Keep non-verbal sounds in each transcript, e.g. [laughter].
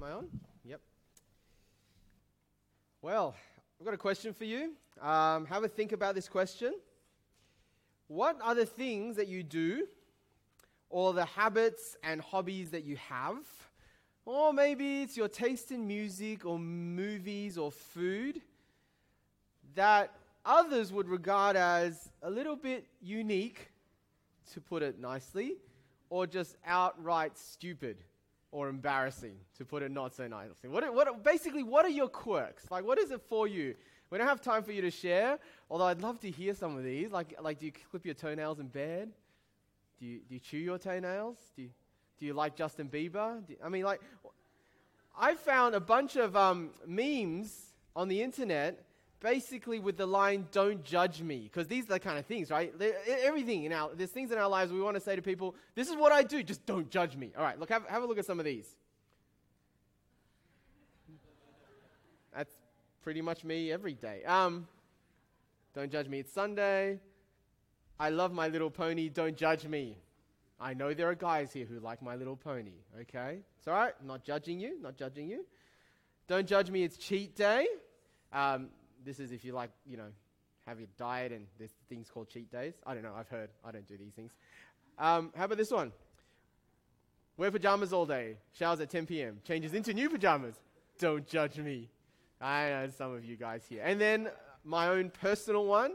Am I on? Yep. Well, I've got a question for you. Um, have a think about this question. What are the things that you do, or the habits and hobbies that you have, or maybe it's your taste in music or movies or food that others would regard as a little bit unique, to put it nicely, or just outright stupid or embarrassing, to put it not so nicely? What, what, basically, what are your quirks? Like, what is it for you? We don't have time for you to share, although I'd love to hear some of these. Like, like do you clip your toenails in bed? Do you, do you chew your toenails? Do you, do you like Justin Bieber? I mean, like, I found a bunch of um, memes on the internet basically with the line, don't judge me. Because these are the kind of things, right? Everything in our, there's things in our lives we want to say to people, this is what I do, just don't judge me. All right, look, have, have a look at some of these. That's pretty much me every day. Um, don't judge me, it's Sunday. I love my little pony, don't judge me. I know there are guys here who like my little pony, okay? It's all right, not judging you, not judging you. Don't judge me, it's cheat day. Um, this is if you like, you know, have your diet and there's things called cheat days. I don't know. I've heard. I don't do these things. Um, how about this one? Wear pajamas all day. Showers at 10 p.m. Changes into new pajamas. Don't judge me. I know some of you guys here. And then my own personal one.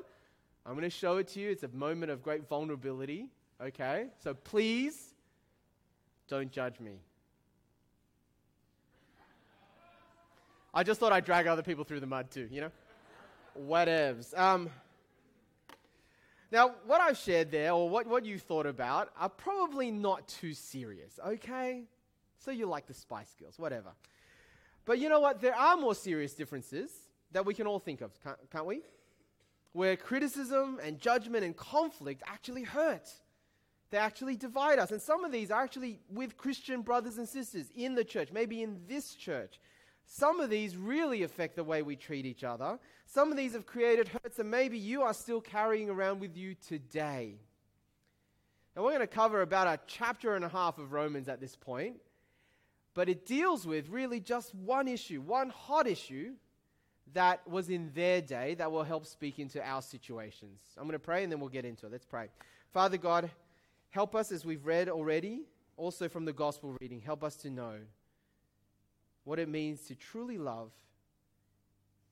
I'm going to show it to you. It's a moment of great vulnerability. Okay? So please don't judge me. I just thought I'd drag other people through the mud too, you know? Whatevs. Um, now, what I've shared there, or what, what you thought about, are probably not too serious, okay? So you like the Spice Girls, whatever. But you know what? There are more serious differences that we can all think of, can't, can't we? Where criticism and judgment and conflict actually hurt. They actually divide us. And some of these are actually with Christian brothers and sisters in the church, maybe in this church. Some of these really affect the way we treat each other. Some of these have created hurts that maybe you are still carrying around with you today. Now, we're going to cover about a chapter and a half of Romans at this point, but it deals with really just one issue, one hot issue that was in their day that will help speak into our situations. I'm going to pray and then we'll get into it. Let's pray. Father God, help us as we've read already, also from the gospel reading, help us to know what it means to truly love.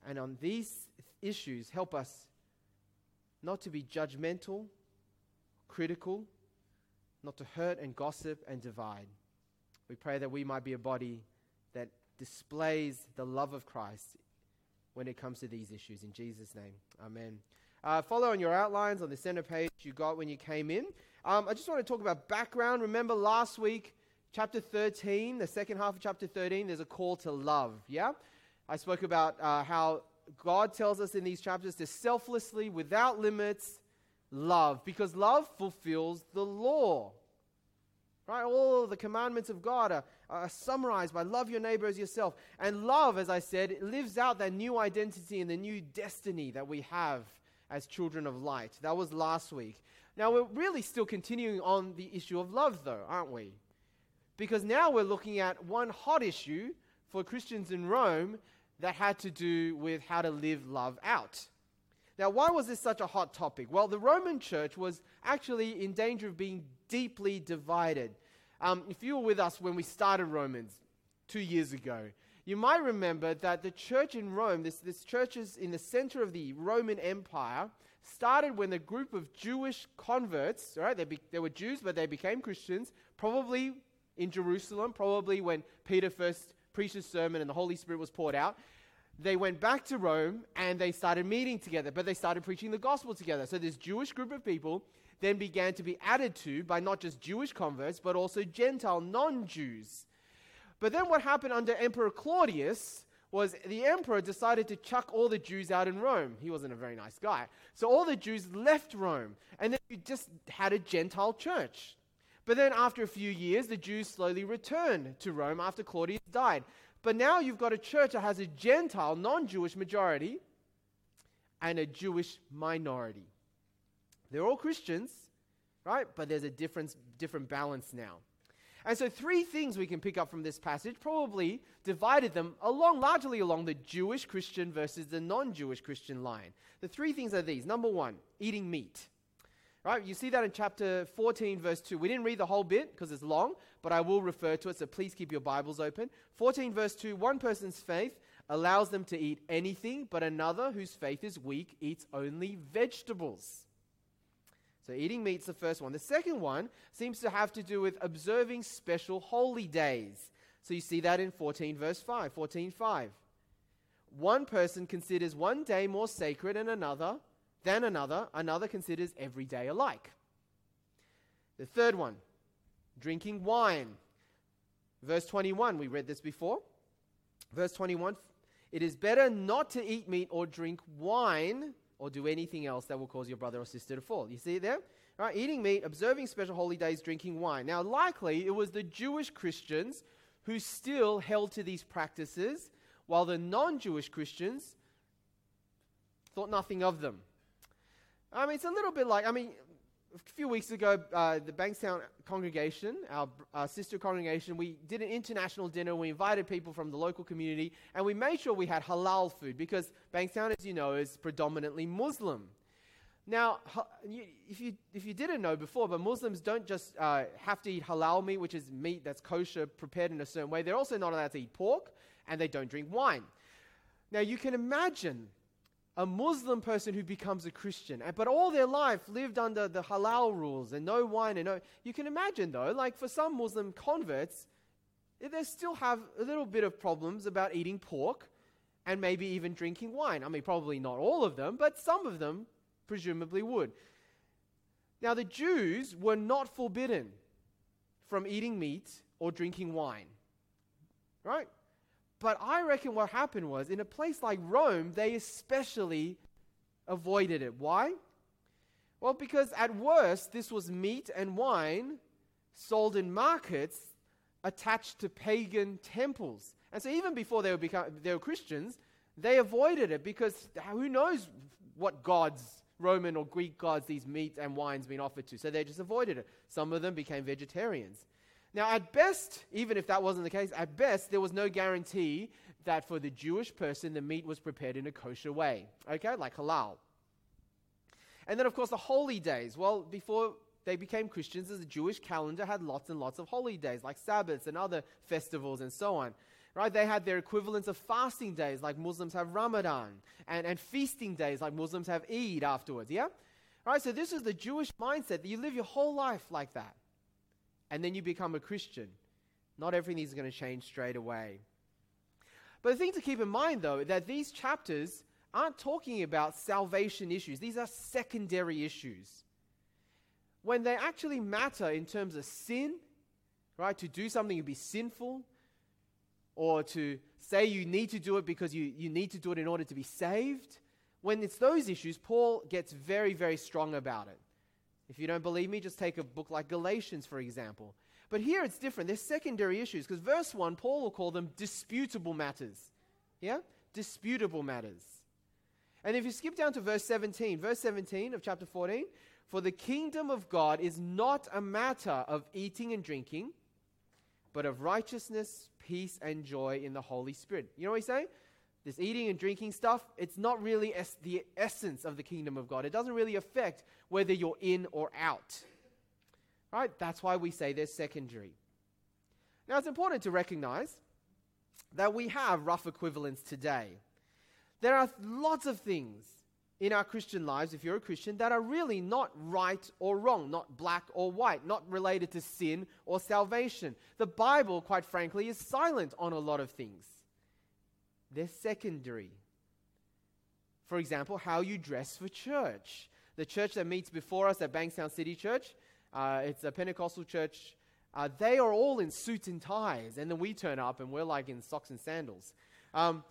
And on these issues, help us not to be judgmental, critical, not to hurt and gossip and divide. We pray that we might be a body that displays the love of Christ when it comes to these issues. In Jesus' name, amen. Uh, follow on your outlines on the center page you got when you came in. Um, I just want to talk about background. Remember last week chapter 13, the second half of chapter 13, there's a call to love. Yeah? I spoke about uh, how God tells us in these chapters to selflessly, without limits, love, because love fulfills the law. Right? All the commandments of God are, are, summarized by love your neighbor as yourself. And love, as I said, lives out that new identity and the new destiny that we have as children of light. That was last week. Now, we're really still continuing on the issue of love, though, aren't we? Because now we're looking at one hot issue for Christians in Rome that had to do with how to live love out. Now, why was this such a hot topic? Well, the Roman church was actually in danger of being deeply divided. Um, if you were with us when we started Romans two years ago, you might remember that the church in Rome, this, this church is in the center of the Roman Empire, started when a group of Jewish converts, right? They, be, they were Jews, but they became Christians, probably in Jerusalem, probably when Peter first preached his sermon and the Holy Spirit was poured out. They went back to Rome and they started meeting together, but they started preaching the gospel together. So this Jewish group of people then began to be added to by not just Jewish converts, but also Gentile non Jews. But then what happened under Emperor Claudius was the emperor decided to chuck all the Jews out in Rome. He wasn't a very nice guy. So all the Jews left Rome, and then you just had a Gentile church. But then, after a few years, the Jews slowly returned to Rome after Claudius died. But now you've got a church that has a Gentile, non Jewish majority and a Jewish minority. They're all Christians, right? But there's a different, different balance now. And so, three things we can pick up from this passage probably divided them along, largely along the Jewish Christian versus the non Jewish Christian line. The three things are these number one, eating meat. Right? You see that in chapter 14, verse 2. We didn't read the whole bit because it's long, but I will refer to it, so please keep your Bibles open. 14, verse 2 One person's faith allows them to eat anything, but another whose faith is weak eats only vegetables. So, eating meat's the first one. The second one seems to have to do with observing special holy days. So, you see that in 14, verse 5. 14, 5. One person considers one day more sacred than another, than another, another considers every day alike. The third one, drinking wine. Verse 21, we read this before. Verse 21 It is better not to eat meat or drink wine or do anything else that will cause your brother or sister to fall. You see it there? Right, eating meat, observing special holy days, drinking wine. Now, likely it was the Jewish Christians who still held to these practices, while the non Jewish Christians thought nothing of them. I mean, it's a little bit like, I mean, a few weeks ago, uh, the Bankstown congregation, our, our, sister congregation, we did an international dinner. We invited people from the local community, and we made sure we had halal food because Bankstown, as you know, is predominantly Muslim. Now, if you, if you didn't know before, but Muslims don't just uh, have to eat halal meat, which is meat that's kosher, prepared in a certain way. They're also not allowed to eat pork, and they don't drink wine. Now, you can imagine a Muslim person who becomes a Christian, but all their life lived under the halal rules and no wine and no. You can imagine though, like for some Muslim converts, eh, they still have a little bit of problems about eating pork and maybe even drinking wine. I mean, probably not all of them, but some of them presumably would. Now, the Jews were not forbidden from eating meat or drinking wine, right? But I reckon what happened was in a place like Rome, they especially avoided it. Why? Well, because at worst, this was meat and wine sold in markets attached to pagan temples. And so even before they were, become, they were Christians, they avoided it because who knows what gods, Roman or Greek gods, these meat and wines been offered to. So they just avoided it. Some of them became vegetarians. Now, at best, even if that wasn't the case, at best, there was no guarantee that for the Jewish person, the meat was prepared in a kosher way, okay, like halal. And then, of course, the holy days. Well, before they became Christians, the Jewish calendar had lots and lots of holy days, like Sabbaths and other festivals and so on. Right? They had their equivalents of fasting days, like Muslims have Ramadan, and, and feasting days, like Muslims have Eid afterwards. Yeah? Right? So, this is the Jewish mindset that you live your whole life like that and then you become a Christian. Not everything is going to change straight away. But the thing to keep in mind, though, that these chapters aren't talking about salvation issues, these are secondary issues. When they actually matter in terms of sin, right, to do something to be sinful, or to say you need to do it because you, you need to do it in order to be saved, when it's those issues, Paul gets very, very strong about it. If you don't believe me, just take a book like Galatians, for example. But here it's different. There's secondary issues because verse 1, Paul will call them disputable matters. Yeah? Disputable matters. And if you skip down to verse 17, verse 17 of chapter 14, for the kingdom of God is not a matter of eating and drinking, but of righteousness, peace, and joy in the Holy Spirit. You know what he's saying? This eating and drinking stuff, it's not really es- the essence of the kingdom of God. It doesn't really affect whether you're in or out. Right? That's why we say they're secondary. Now, it's important to recognize that we have rough equivalents today. There are lots of things in our Christian lives, if you're a Christian, that are really not right or wrong, not black or white, not related to sin or salvation. The Bible, quite frankly, is silent on a lot of things they're secondary. For example, how you dress for church. The church that meets before us at Bankstown City Church, uh, it's a Pentecostal church. Uh, they are all in suits and ties, and then we turn up and we're like in socks and sandals. Um,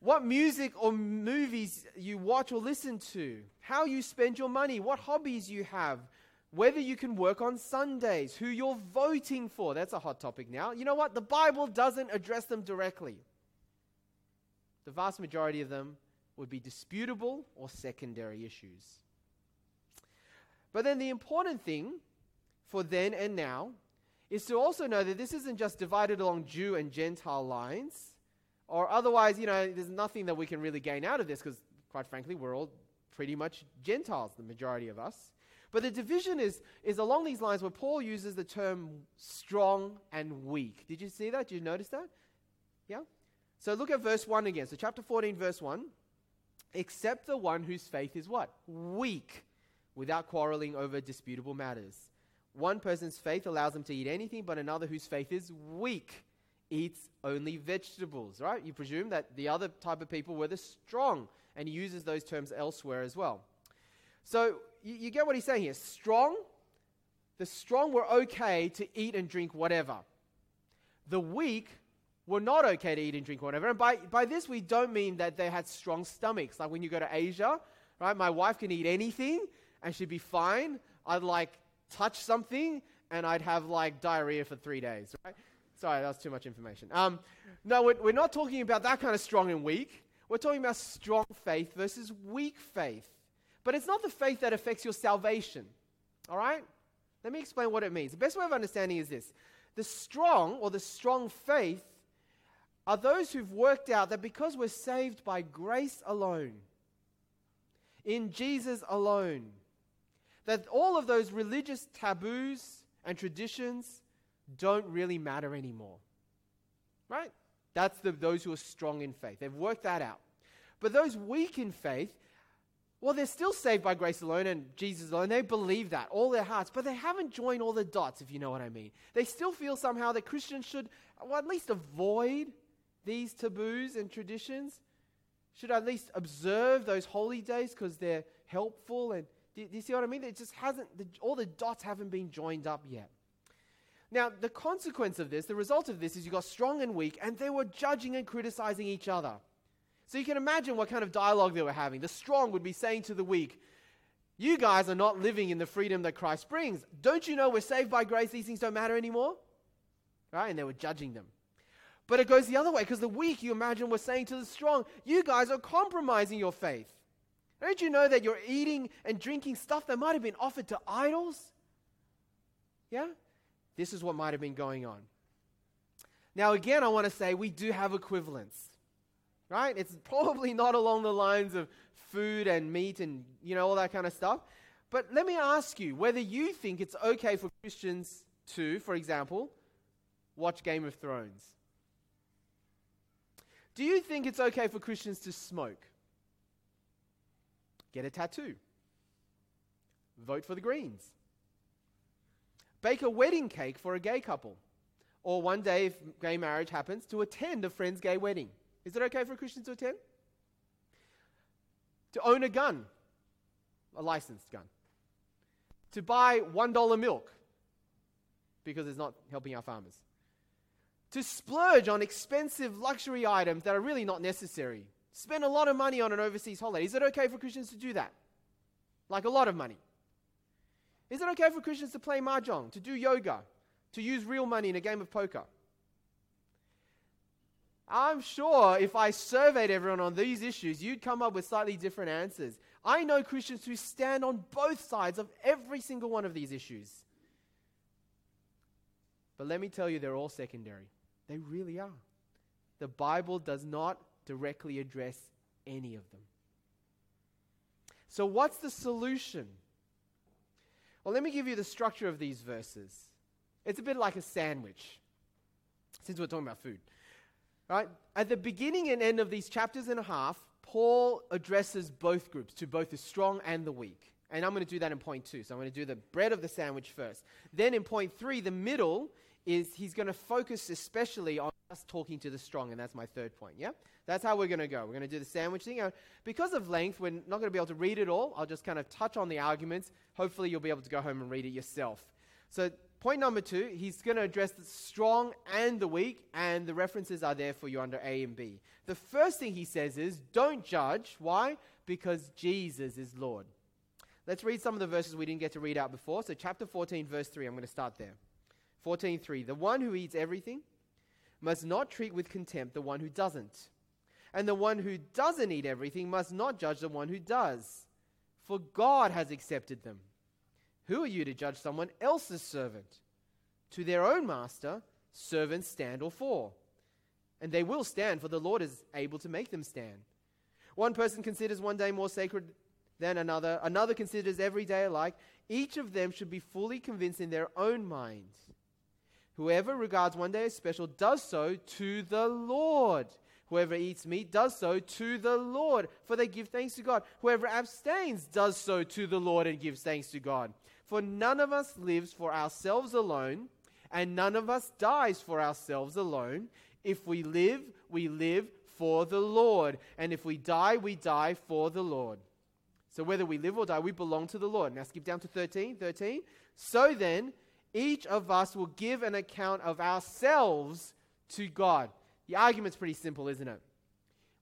what music or movies you watch or listen to, how you spend your money, what hobbies you have, whether you can work on Sundays, who you're voting for. That's a hot topic now. You know what? The Bible doesn't address them directly the vast majority of them would be disputable or secondary issues. But then the important thing for then and now is to also know that this isn't just divided along Jew and Gentile lines, or otherwise, you know, there's nothing that we can really gain out of this because, quite frankly, we're all pretty much Gentiles, the majority of us. But the division is, is along these lines where Paul uses the term strong and weak. Did you see that? Did you notice that? So look at verse 1 again. So, chapter 14, verse 1. Except the one whose faith is what? Weak, without quarreling over disputable matters. One person's faith allows him to eat anything, but another whose faith is weak eats only vegetables, right? You presume that the other type of people were the strong, and he uses those terms elsewhere as well. So you, you get what he's saying here. Strong, the strong were okay to eat and drink whatever. The weak were not okay to eat and drink or whatever. And by, by this, we don't mean that they had strong stomachs. Like when you go to Asia, right? My wife can eat anything and she'd be fine. I'd like touch something and I'd have like diarrhea for three days, right? Sorry, that was too much information. Um, no, we're, we're not talking about that kind of strong and weak. We're talking about strong faith versus weak faith. But it's not the faith that affects your salvation. All right? Let me explain what it means. The best way of understanding is this the strong or the strong faith are those who've worked out that because we're saved by grace alone, in Jesus alone, that all of those religious taboos and traditions don't really matter anymore. Right? That's the, those who are strong in faith. They've worked that out. But those weak in faith, well, they're still saved by grace alone and Jesus alone. They believe that, all their hearts, but they haven't joined all the dots, if you know what I mean. They still feel somehow that Christians should, well, at least avoid these taboos and traditions, should at least observe those holy days because they're helpful. And do, do, you see what I mean? It just hasn't, the, all the dots haven't been joined up yet. Now, the consequence of this, the result of this, is you got strong and weak, and they were judging and criticizing each other. So you can imagine what kind of dialogue they were having. The strong would be saying to the weak, You guys are not living in the freedom that Christ brings. Don't you know we're saved by grace? These things don't matter anymore? Right? And they were judging them. But it goes the other way because the weak, you imagine, were saying to the strong, You guys are compromising your faith. Don't you know that you're eating and drinking stuff that might have been offered to idols? Yeah? This is what might have been going on. Now, again, I want to say we do have equivalents, right? It's probably not along the lines of food and meat and, you know, all that kind of stuff. But let me ask you whether you think it's okay for Christians to, for example, watch Game of Thrones. Do you think it's okay for Christians to smoke? Get a tattoo. Vote for the Greens. Bake a wedding cake for a gay couple. Or one day, if gay marriage happens, to attend a friend's gay wedding. Is it okay for a Christian to attend? To own a gun, a licensed gun. To buy $1 milk because it's not helping our farmers to splurge on expensive luxury items that are really not necessary. Spend a lot of money on an overseas holiday. Is it okay for Christians to do that? Like a lot of money. Is it okay for Christians to play mahjong, to do yoga, to use real money in a game of poker? I'm sure if I surveyed everyone on these issues, you'd come up with slightly different answers. I know Christians who stand on both sides of every single one of these issues. But let me tell you, they're all secondary. They really are. The Bible does not directly address any of them. So, what's the solution? Well, let me give you the structure of these verses. It's a bit like a sandwich, since we're talking about food. Right? At the beginning and end of these chapters and a half, Paul addresses both groups, to both the strong and the weak. And I'm going to do that in point two. So I'm going to do the bread of the sandwich first. Then in point three, the middle is he's going to focus especially on us talking to the strong, and that's my third point. Yeah? That's how we're going to go. We're going to do the sandwich thing. Because of length, we're not going to be able to read it all. I'll just kind of touch on the arguments. Hopefully, you'll be able to go home and read it yourself. So, point number two, he's going to address the strong and the weak, and the references are there for you under A and B. The first thing he says is don't judge. Why? Because Jesus is Lord. Let's read some of the verses we didn't get to read out before. So, chapter 14, verse 3, I'm going to start there. 14:3 The one who eats everything must not treat with contempt the one who doesn't. And the one who doesn't eat everything must not judge the one who does, for God has accepted them. Who are you to judge someone else's servant? to their own master, servants stand or fall. And they will stand, for the Lord is able to make them stand. One person considers one day more sacred than another, another considers every day alike. Each of them should be fully convinced in their own mind. Whoever regards one day as special does so to the Lord. Whoever eats meat does so to the Lord, for they give thanks to God. Whoever abstains does so to the Lord and gives thanks to God. For none of us lives for ourselves alone, and none of us dies for ourselves alone. If we live, we live for the Lord, and if we die, we die for the Lord. So whether we live or die, we belong to the Lord. Now skip down to 13. 13. So then, each of us will give an account of ourselves to God. The argument's pretty simple, isn't it?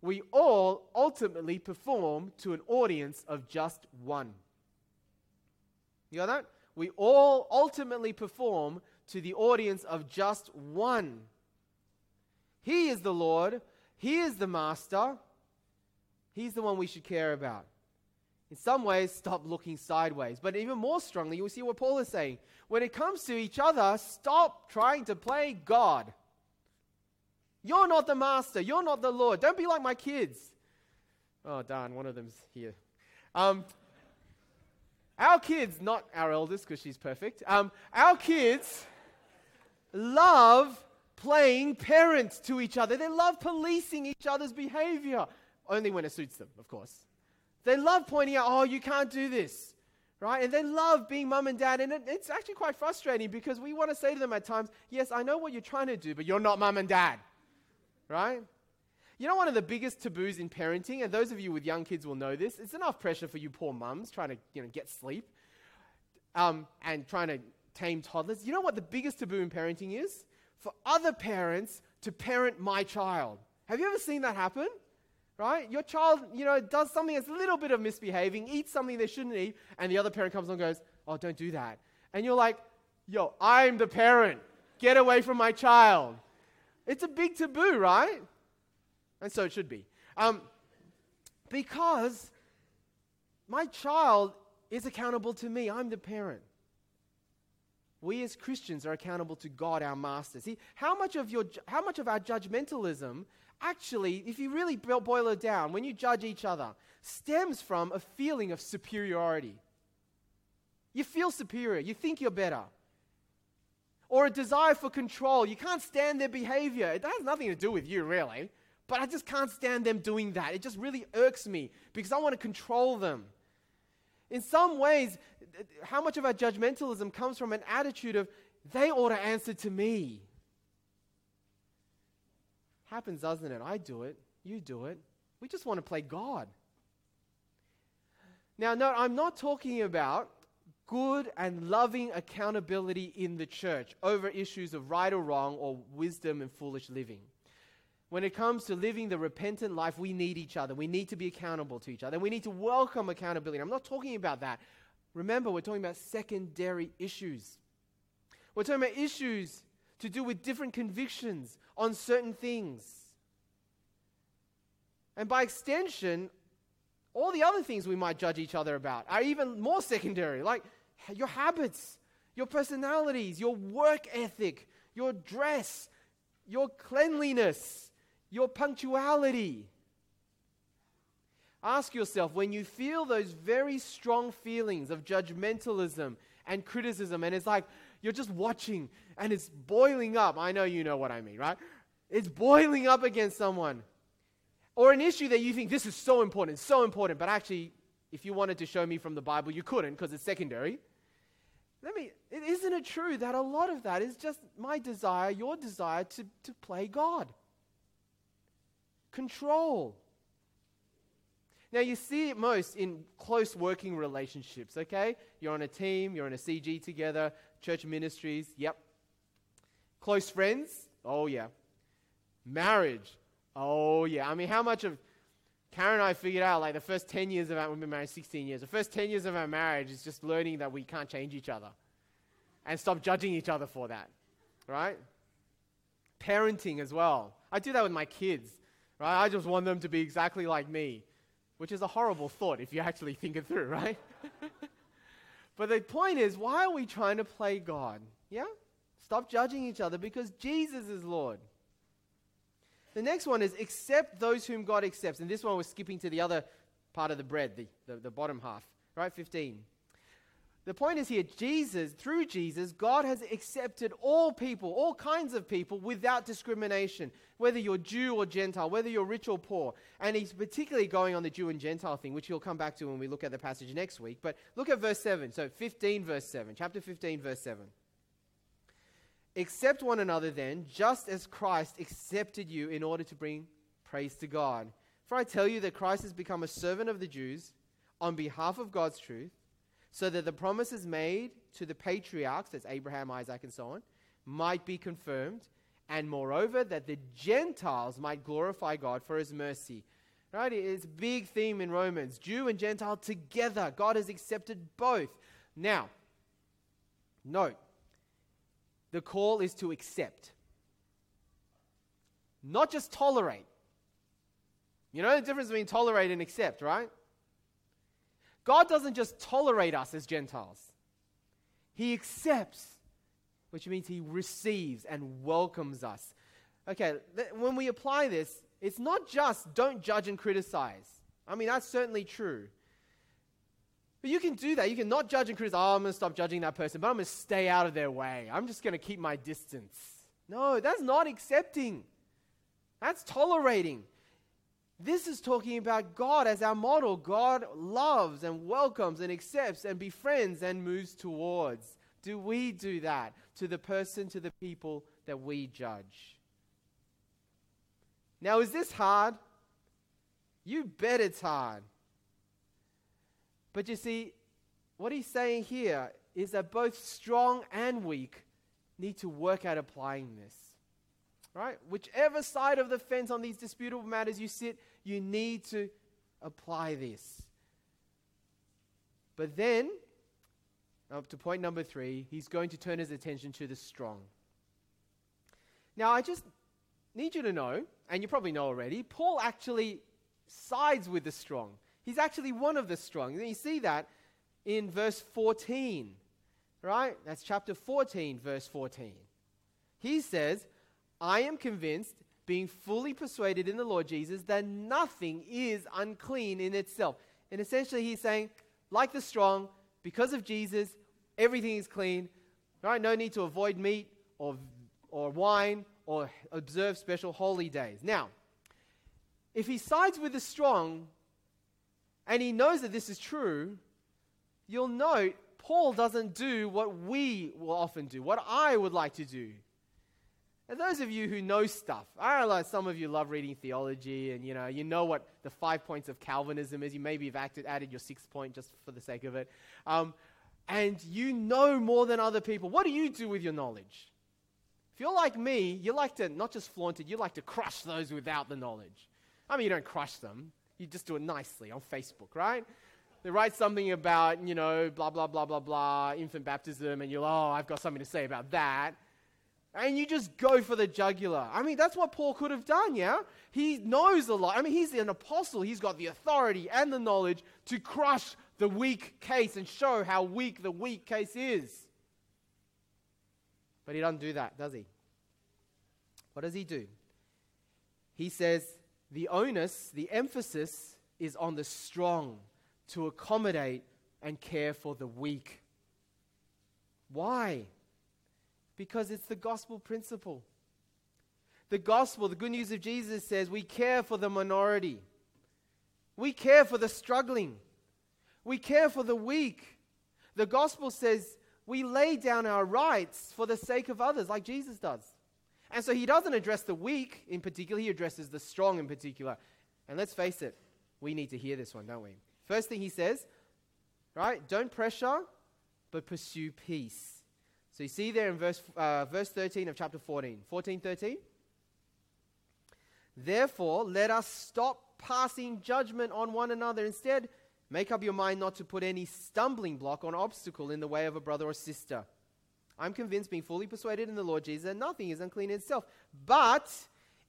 We all ultimately perform to an audience of just one. You got that? We all ultimately perform to the audience of just one. He is the Lord, He is the Master, He's the one we should care about. In some ways, stop looking sideways. But even more strongly, you'll see what Paul is saying. When it comes to each other, stop trying to play God. You're not the master. You're not the Lord. Don't be like my kids. Oh, darn, one of them's here. Um, our kids, not our eldest because she's perfect, um, our kids love playing parents to each other. They love policing each other's behavior, only when it suits them, of course. They love pointing out, oh, you can't do this, right? And they love being mum and dad. And it, it's actually quite frustrating because we want to say to them at times, yes, I know what you're trying to do, but you're not mum and dad, right? You know, one of the biggest taboos in parenting, and those of you with young kids will know this, it's enough pressure for you poor mums trying to you know, get sleep um, and trying to tame toddlers. You know what the biggest taboo in parenting is? For other parents to parent my child. Have you ever seen that happen? Right? Your child, you know, does something that's a little bit of misbehaving, eats something they shouldn't eat, and the other parent comes and goes, oh, don't do that. And you're like, yo, I'm the parent. Get away from my child. It's a big taboo, right? And so it should be. Um, because my child is accountable to me. I'm the parent. We as Christians are accountable to God, our master. See, how much of, your, how much of our judgmentalism actually, if you really boil it down, when you judge each other, stems from a feeling of superiority. You feel superior, you think you're better. Or a desire for control. You can't stand their behavior. It has nothing to do with you, really. But I just can't stand them doing that. It just really irks me because I want to control them. In some ways, how much of our judgmentalism comes from an attitude of, they ought to answer to me. Happens, doesn't it? I do it. You do it. We just want to play God. Now, no, I'm not talking about good and loving accountability in the church over issues of right or wrong or wisdom and foolish living. When it comes to living the repentant life, we need each other. We need to be accountable to each other. We need to welcome accountability. I'm not talking about that. Remember, we're talking about secondary issues. We're talking about issues to do with different convictions on certain things. And by extension, all the other things we might judge each other about are even more secondary, like your habits, your personalities, your work ethic, your dress, your cleanliness, your punctuality. Ask yourself when you feel those very strong feelings of judgmentalism and criticism, and it's like you're just watching and it's boiling up. I know you know what I mean, right? It's boiling up against someone. Or an issue that you think this is so important, so important, but actually, if you wanted to show me from the Bible, you couldn't because it's secondary. Let me, isn't it true that a lot of that is just my desire, your desire to, to play God? Control. Now, you see it most in close working relationships, okay? You're on a team, you're in a CG together, church ministries, yep. Close friends, oh yeah. Marriage, oh yeah. I mean, how much of Karen and I figured out like the first 10 years of our, we've been married 16 years, the first 10 years of our marriage is just learning that we can't change each other and stop judging each other for that, right? Parenting as well. I do that with my kids, right? I just want them to be exactly like me, which is a horrible thought if you actually think it through, right? [laughs] but the point is, why are we trying to play God? Yeah? Stop judging each other because Jesus is Lord. The next one is accept those whom God accepts. And this one was skipping to the other part of the bread, the, the, the bottom half, right? 15. The point is here Jesus, through Jesus, God has accepted all people, all kinds of people, without discrimination, whether you're Jew or Gentile, whether you're rich or poor. And he's particularly going on the Jew and Gentile thing, which he'll come back to when we look at the passage next week. But look at verse 7. So 15, verse 7. Chapter 15, verse 7. Accept one another then, just as Christ accepted you in order to bring praise to God. For I tell you that Christ has become a servant of the Jews on behalf of God's truth, so that the promises made to the patriarchs, that's Abraham, Isaac, and so on, might be confirmed, and moreover, that the Gentiles might glorify God for his mercy. Right? It's a big theme in Romans. Jew and Gentile together. God has accepted both. Now, note, the call is to accept, not just tolerate. You know the difference between tolerate and accept, right? God doesn't just tolerate us as Gentiles, He accepts, which means He receives and welcomes us. Okay, th- when we apply this, it's not just don't judge and criticize. I mean, that's certainly true. But you can do that. You can not judge and criticize. Oh, I'm going to stop judging that person, but I'm going to stay out of their way. I'm just going to keep my distance. No, that's not accepting. That's tolerating. This is talking about God as our model. God loves and welcomes and accepts and befriends and moves towards. Do we do that to the person, to the people that we judge? Now, is this hard? You bet it's hard. But you see, what he's saying here is that both strong and weak need to work at applying this. Right? Whichever side of the fence on these disputable matters you sit, you need to apply this. But then, up to point number three, he's going to turn his attention to the strong. Now, I just need you to know, and you probably know already, Paul actually sides with the strong. He's actually one of the strong. You see that in verse 14, right? That's chapter 14, verse 14. He says, I am convinced, being fully persuaded in the Lord Jesus, that nothing is unclean in itself. And essentially, he's saying, like the strong, because of Jesus, everything is clean. Right? No need to avoid meat or, or wine or observe special holy days. Now, if he sides with the strong, and he knows that this is true, you'll note Paul doesn't do what we will often do, what I would like to do. And those of you who know stuff, I realize some of you love reading theology and you know, you know what the five points of Calvinism is. You maybe have acted, added your sixth point just for the sake of it. Um, and you know more than other people. What do you do with your knowledge? If you're like me, you like to not just flaunt it, you like to crush those without the knowledge. I mean, you don't crush them, you just do it nicely on Facebook, right? They write something about, you know, blah, blah, blah, blah, blah, infant baptism, and you're, oh, I've got something to say about that. And you just go for the jugular. I mean, that's what Paul could have done, yeah? He knows a lot. I mean, he's an apostle. He's got the authority and the knowledge to crush the weak case and show how weak the weak case is. But he doesn't do that, does he? What does he do? He says, the onus, the emphasis is on the strong to accommodate and care for the weak. Why? Because it's the gospel principle. The gospel, the good news of Jesus says we care for the minority. We care for the struggling. We care for the weak. The gospel says we lay down our rights for the sake of others, like Jesus does. And so he doesn't address the weak in particular, he addresses the strong in particular. And let's face it, we need to hear this one, don't we? First thing he says, right? Don't pressure, but pursue peace. So you see there in verse, uh, verse 13 of chapter 14. 14, 13. Therefore, let us stop passing judgment on one another. Instead, make up your mind not to put any stumbling block or obstacle in the way of a brother or sister I'm convinced, being fully persuaded in the Lord Jesus, that nothing is unclean in itself. But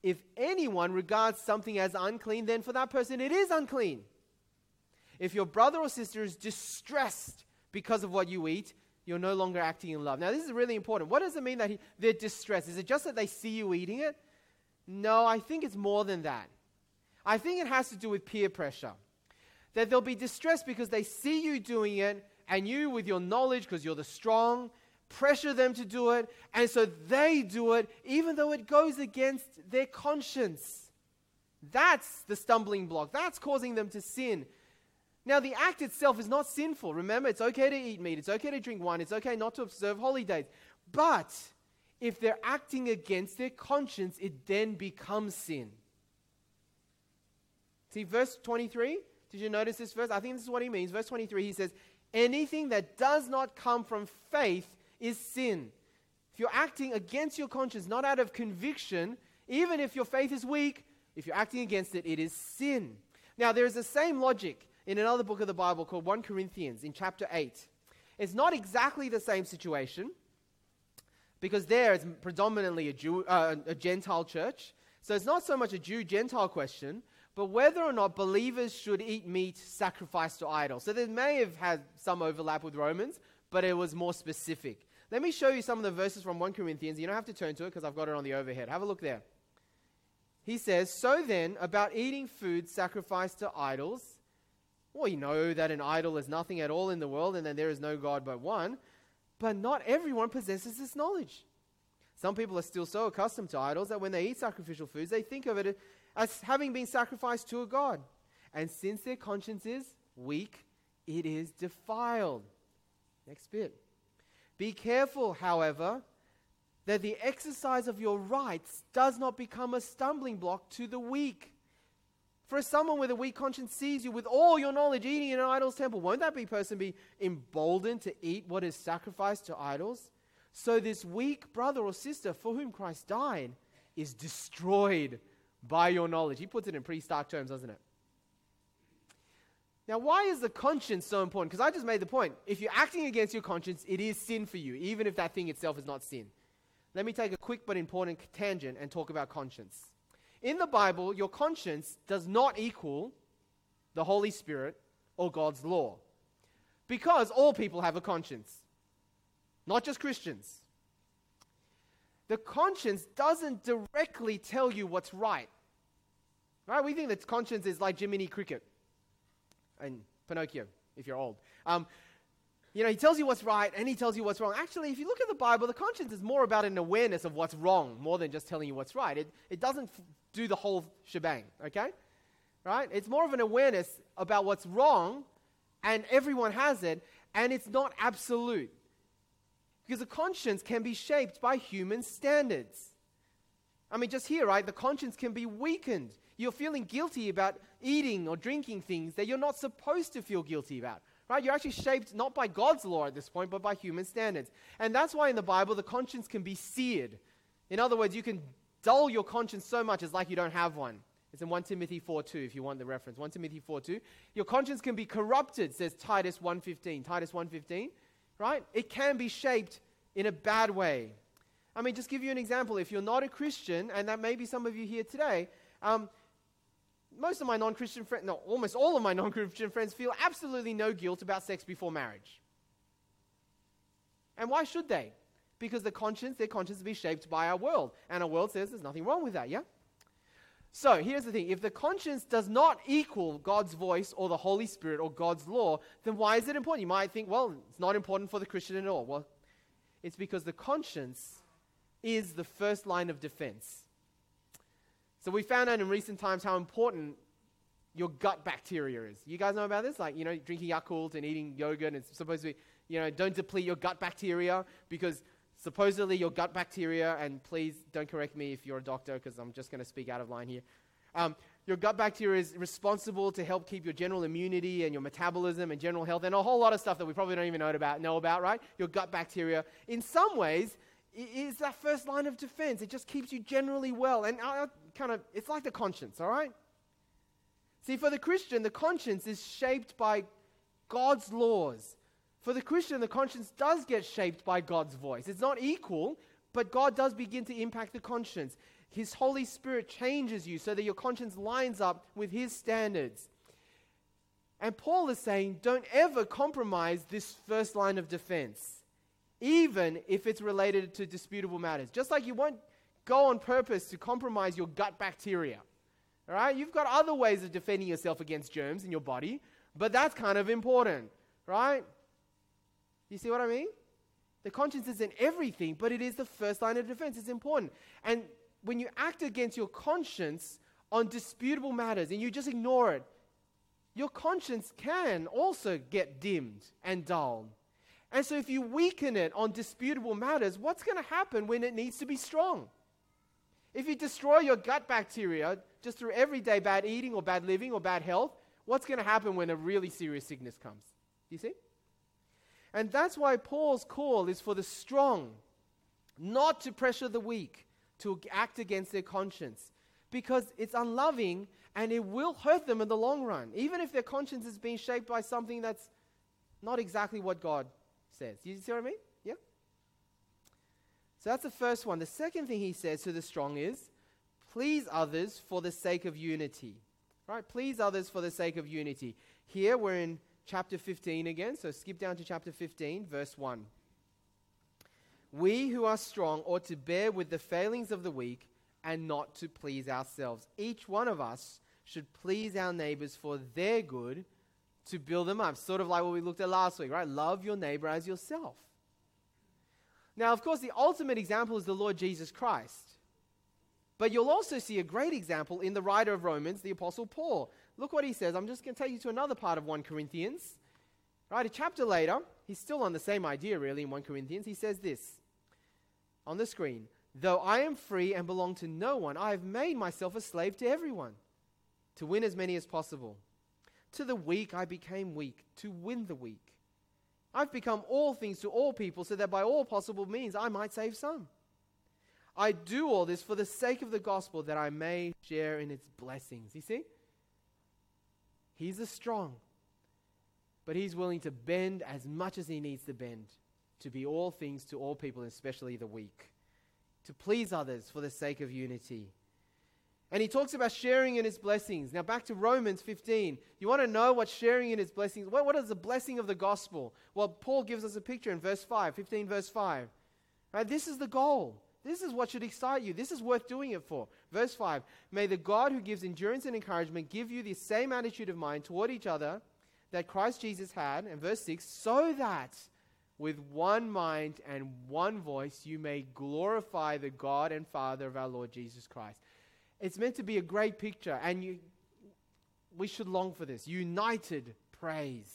if anyone regards something as unclean, then for that person it is unclean. If your brother or sister is distressed because of what you eat, you're no longer acting in love. Now, this is really important. What does it mean that he, they're distressed? Is it just that they see you eating it? No, I think it's more than that. I think it has to do with peer pressure. That they'll be distressed because they see you doing it, and you, with your knowledge, because you're the strong, pressure them to do it, and so they do it, even though it goes against their conscience. That's the stumbling block. That's causing them to sin. Now, the act itself is not sinful. Remember, it's okay to eat meat, it's okay to drink wine, it's okay not to observe holy days. But if they're acting against their conscience, it then becomes sin. See, verse 23, did you notice this verse? I think this is what he means. Verse 23, he says, Anything that does not come from faith is sin. If you're acting against your conscience, not out of conviction, even if your faith is weak, if you're acting against it, it is sin. Now, there is the same logic in another book of the Bible called 1 Corinthians in chapter 8. It's not exactly the same situation because there it's predominantly a, Jew, uh, a Gentile church. So it's not so much a Jew Gentile question, but whether or not believers should eat meat sacrificed to idols. So they may have had some overlap with Romans, but it was more specific. Let me show you some of the verses from 1 Corinthians. You don't have to turn to it because I've got it on the overhead. Have a look there. He says, So then, about eating food sacrificed to idols, we know that an idol is nothing at all in the world and that there is no God but one, but not everyone possesses this knowledge. Some people are still so accustomed to idols that when they eat sacrificial foods, they think of it as having been sacrificed to a God. And since their conscience is weak, it is defiled. Next bit. Be careful, however, that the exercise of your rights does not become a stumbling block to the weak. For if someone with a weak conscience sees you with all your knowledge eating in an idol's temple, won't that be person be emboldened to eat what is sacrificed to idols? So this weak brother or sister for whom Christ died is destroyed by your knowledge. He puts it in pretty stark terms, doesn't it? Now, why is the conscience so important? Because I just made the point. If you're acting against your conscience, it is sin for you, even if that thing itself is not sin. Let me take a quick but important tangent and talk about conscience. In the Bible, your conscience does not equal the Holy Spirit or God's law. Because all people have a conscience, not just Christians. The conscience doesn't directly tell you what's right. Right? We think that conscience is like Jiminy Cricket and Pinocchio, if you're old. Um, you know, he tells you what's right and he tells you what's wrong. Actually, if you look at the Bible, the conscience is more about an awareness of what's wrong more than just telling you what's right. It, it doesn't f- do the whole shebang, okay? Right? It's more of an awareness about what's wrong and everyone has it and it's not absolute. Because the conscience can be shaped by human standards. I mean, just here, right? The conscience can be weakened. You're feeling guilty about eating or drinking things that you're not supposed to feel guilty about. Right? You're actually shaped not by God's law at this point, but by human standards. And that's why in the Bible, the conscience can be seared. In other words, you can dull your conscience so much it's like you don't have one. It's in 1 Timothy 4.2 if you want the reference. 1 Timothy 4.2. Your conscience can be corrupted, says Titus 1.15. Titus 1.15, right? It can be shaped in a bad way. I mean, just give you an example. If you're not a Christian, and that may be some of you here today, um, most of my non Christian friends, no, almost all of my non Christian friends feel absolutely no guilt about sex before marriage. And why should they? Because the conscience, their conscience, will be shaped by our world. And our world says there's nothing wrong with that, yeah? So here's the thing if the conscience does not equal God's voice or the Holy Spirit or God's law, then why is it important? You might think, well, it's not important for the Christian at all. Well, it's because the conscience is the first line of defense. So we found out in recent times how important your gut bacteria is. You guys know about this? Like, you know, drinking Yakult and eating yogurt, and it's supposed to be, you know, don't deplete your gut bacteria because supposedly your gut bacteria, and please don't correct me if you're a doctor because I'm just going to speak out of line here. Um, your gut bacteria is responsible to help keep your general immunity and your metabolism and general health and a whole lot of stuff that we probably don't even know about, know about, right? Your gut bacteria, in some ways, is that first line of defense. It just keeps you generally well. And I, kind of, it's like the conscience, all right? See, for the Christian, the conscience is shaped by God's laws. For the Christian, the conscience does get shaped by God's voice. It's not equal, but God does begin to impact the conscience. His Holy Spirit changes you so that your conscience lines up with His standards. And Paul is saying, don't ever compromise this first line of defense. even if it's related to disputable matters. Just like you won't go on purpose to compromise your gut bacteria. All right? You've got other ways of defending yourself against germs in your body, but that's kind of important, right? You see what I mean? The conscience isn't everything, but it is the first line of defense. It's important. And when you act against your conscience on disputable matters and you just ignore it, your conscience can also get dimmed and dulled. And so, if you weaken it on disputable matters, what's going to happen when it needs to be strong? If you destroy your gut bacteria just through everyday bad eating or bad living or bad health, what's going to happen when a really serious sickness comes? Do you see? And that's why Paul's call is for the strong, not to pressure the weak to act against their conscience, because it's unloving and it will hurt them in the long run, even if their conscience is being shaped by something that's not exactly what God says. Do You see what I mean? So that's the first one. The second thing he says to the strong is please others for the sake of unity. Right? Please others for the sake of unity. Here we're in chapter 15 again. So skip down to chapter 15, verse 1. We who are strong ought to bear with the failings of the weak and not to please ourselves. Each one of us should please our neighbors for their good to build them up. Sort of like what we looked at last week, right? Love your neighbor as yourself. Now, of course, the ultimate example is the Lord Jesus Christ. But you'll also see a great example in the writer of Romans, the Apostle Paul. Look what he says. I'm just going to take you to another part of 1 Corinthians. Right, a chapter later, he's still on the same idea, really, in 1 Corinthians. He says this on the screen Though I am free and belong to no one, I have made myself a slave to everyone to win as many as possible. To the weak, I became weak to win the weak. I've become all things to all people so that by all possible means I might save some. I do all this for the sake of the gospel that I may share in its blessings. You see? He's a strong, but he's willing to bend as much as he needs to bend to be all things to all people, especially the weak, to please others for the sake of unity. And he talks about sharing in his blessings. Now, back to Romans 15. You want to know what sharing in his blessings, what, what is the blessing of the gospel? Well, Paul gives us a picture in verse 5, 15 verse 5. Right? This is the goal. This is what should excite you. This is worth doing it for. Verse 5 May the God who gives endurance and encouragement give you the same attitude of mind toward each other that Christ Jesus had. And verse 6 So that with one mind and one voice you may glorify the God and Father of our Lord Jesus Christ. It's meant to be a great picture, and you, we should long for this united praise.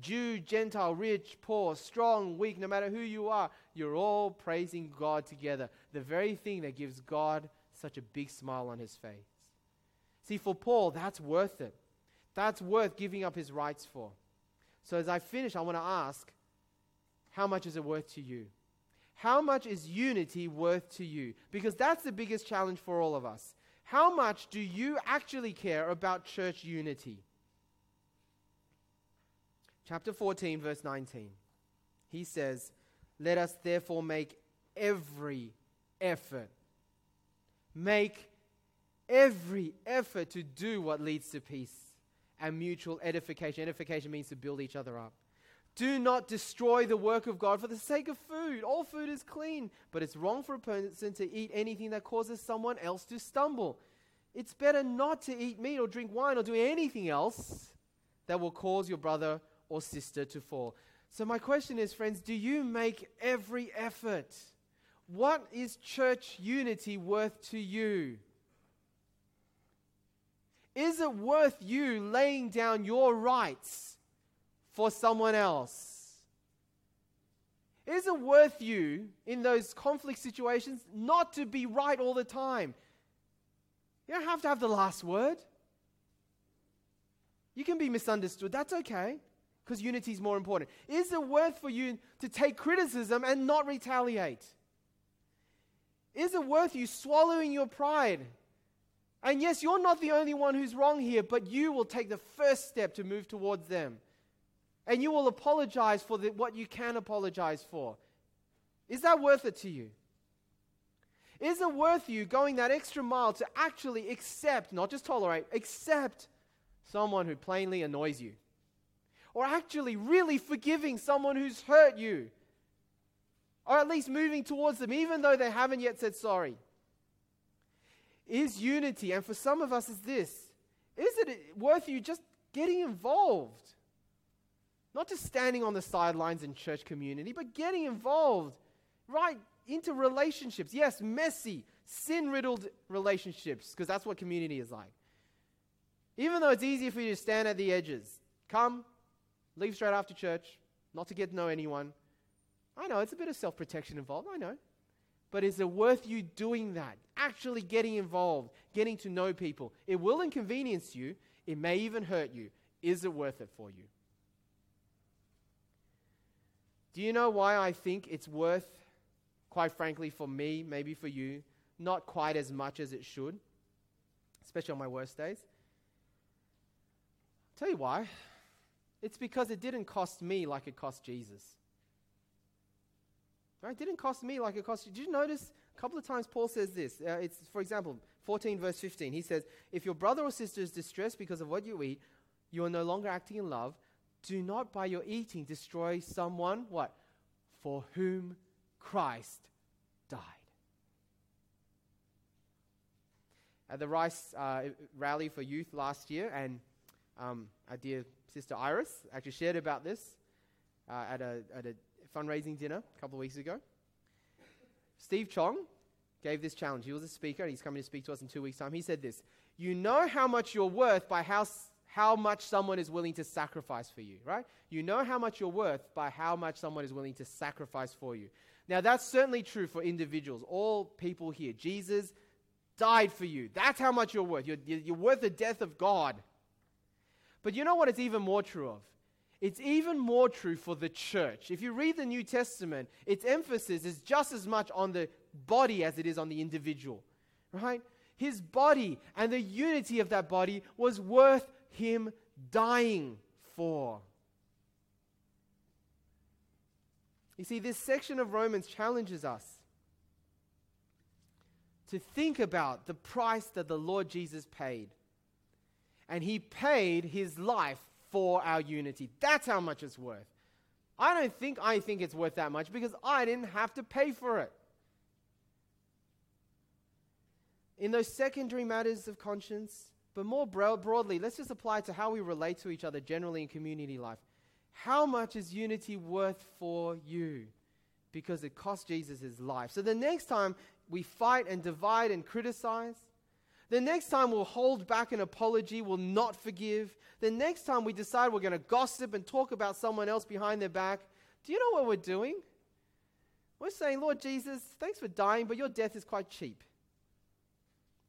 Jew, Gentile, rich, poor, strong, weak, no matter who you are, you're all praising God together. The very thing that gives God such a big smile on his face. See, for Paul, that's worth it. That's worth giving up his rights for. So as I finish, I want to ask how much is it worth to you? How much is unity worth to you? Because that's the biggest challenge for all of us. How much do you actually care about church unity? chapter 14, verse 19. He says, Let us therefore make every effort. Make every effort to do what leads to peace and mutual edification. Edification means to build each other up. Do not destroy the work of God for the sake of food. All food is clean, but it's wrong for a person to eat anything that causes someone else to stumble. It's better not to eat meat or drink wine or do anything else that will cause your brother or sister to fall. So, my question is, friends, do you make every effort? What is church unity worth to you? Is it worth you laying down your rights for someone else? Is it worth you in those conflict situations not to be right all the time? You don't have to have the last word. You can be misunderstood. That's okay because unity is more important. Is it worth for you to take criticism and not retaliate? Is it worth you swallowing your pride? And yes, you're not the only one who's wrong here, but you will take the first step to move towards them. And you will apologize for the, what you can apologize for. Is that worth it to you? Is it worth you going that extra mile to actually accept, not just tolerate, accept someone who plainly annoys you? or actually really forgiving someone who's hurt you. or at least moving towards them, even though they haven't yet said sorry? Is unity, and for some of us, is this is it worth you just getting involved? Not just standing on the sidelines in church community, but getting involved right into relationships. Yes, messy, sin riddled relationships, because that's what community is like. Even though it's easy for you to stand at the edges, come, leave straight after church, not to get to know anyone. I know it's a bit of self protection involved, I know. But is it worth you doing that? Actually getting involved, getting to know people. It will inconvenience you, it may even hurt you. Is it worth it for you? Do you know why I think it's worth, quite frankly, for me, maybe for you, not quite as much as it should, especially on my worst days? I'll tell you why. It's because it didn't cost me like it cost Jesus. Right? It didn't cost me like it cost you. Did you notice a couple of times Paul says this? Uh, it's, for example, 14 verse 15. He says, If your brother or sister is distressed because of what you eat, you are no longer acting in love. Do not by your eating destroy someone, what? For whom Christ died. At the Rice uh, rally for youth last year, and um, our dear sister Iris actually shared about this uh, at, a, at a fundraising dinner a couple of weeks ago. Steve Chong gave this challenge. He was a speaker, and he's coming to speak to us in two weeks' time. He said this You know how much you're worth by how, how much someone is willing to sacrifice for you, right? You know how much you're worth by how much someone is willing to sacrifice for you. Now, that's certainly true for individuals, all people here. Jesus died for you. That's how much you're worth. You're, you're worth the death of God. But you know what it's even more true of? It's even more true for the church. If you read the New Testament, its emphasis is just as much on the body as it is on the individual, right? His body and the unity of that body was worth him dying for. You see, this section of Romans challenges us to think about the price that the Lord Jesus paid. And he paid his life for our unity. That's how much it's worth. I don't think I think it's worth that much because I didn't have to pay for it. In those secondary matters of conscience, but more broadly, let's just apply to how we relate to each other generally in community life. How much is unity worth for you? Because it cost Jesus his life. So the next time we fight and divide and criticize, the next time we'll hold back an apology, we'll not forgive. The next time we decide we're going to gossip and talk about someone else behind their back, do you know what we're doing? We're saying, Lord Jesus, thanks for dying, but your death is quite cheap.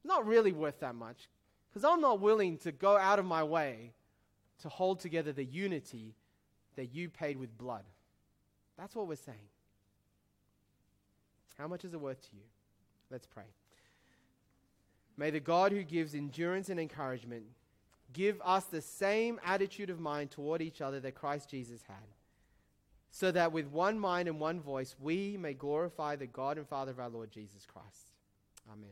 Not really worth that much, because I'm not willing to go out of my way to hold together the unity that you paid with blood. That's what we're saying. How much is it worth to you? Let's pray. May the God who gives endurance and encouragement give us the same attitude of mind toward each other that Christ Jesus had, so that with one mind and one voice we may glorify the God and Father of our Lord Jesus Christ. Amen.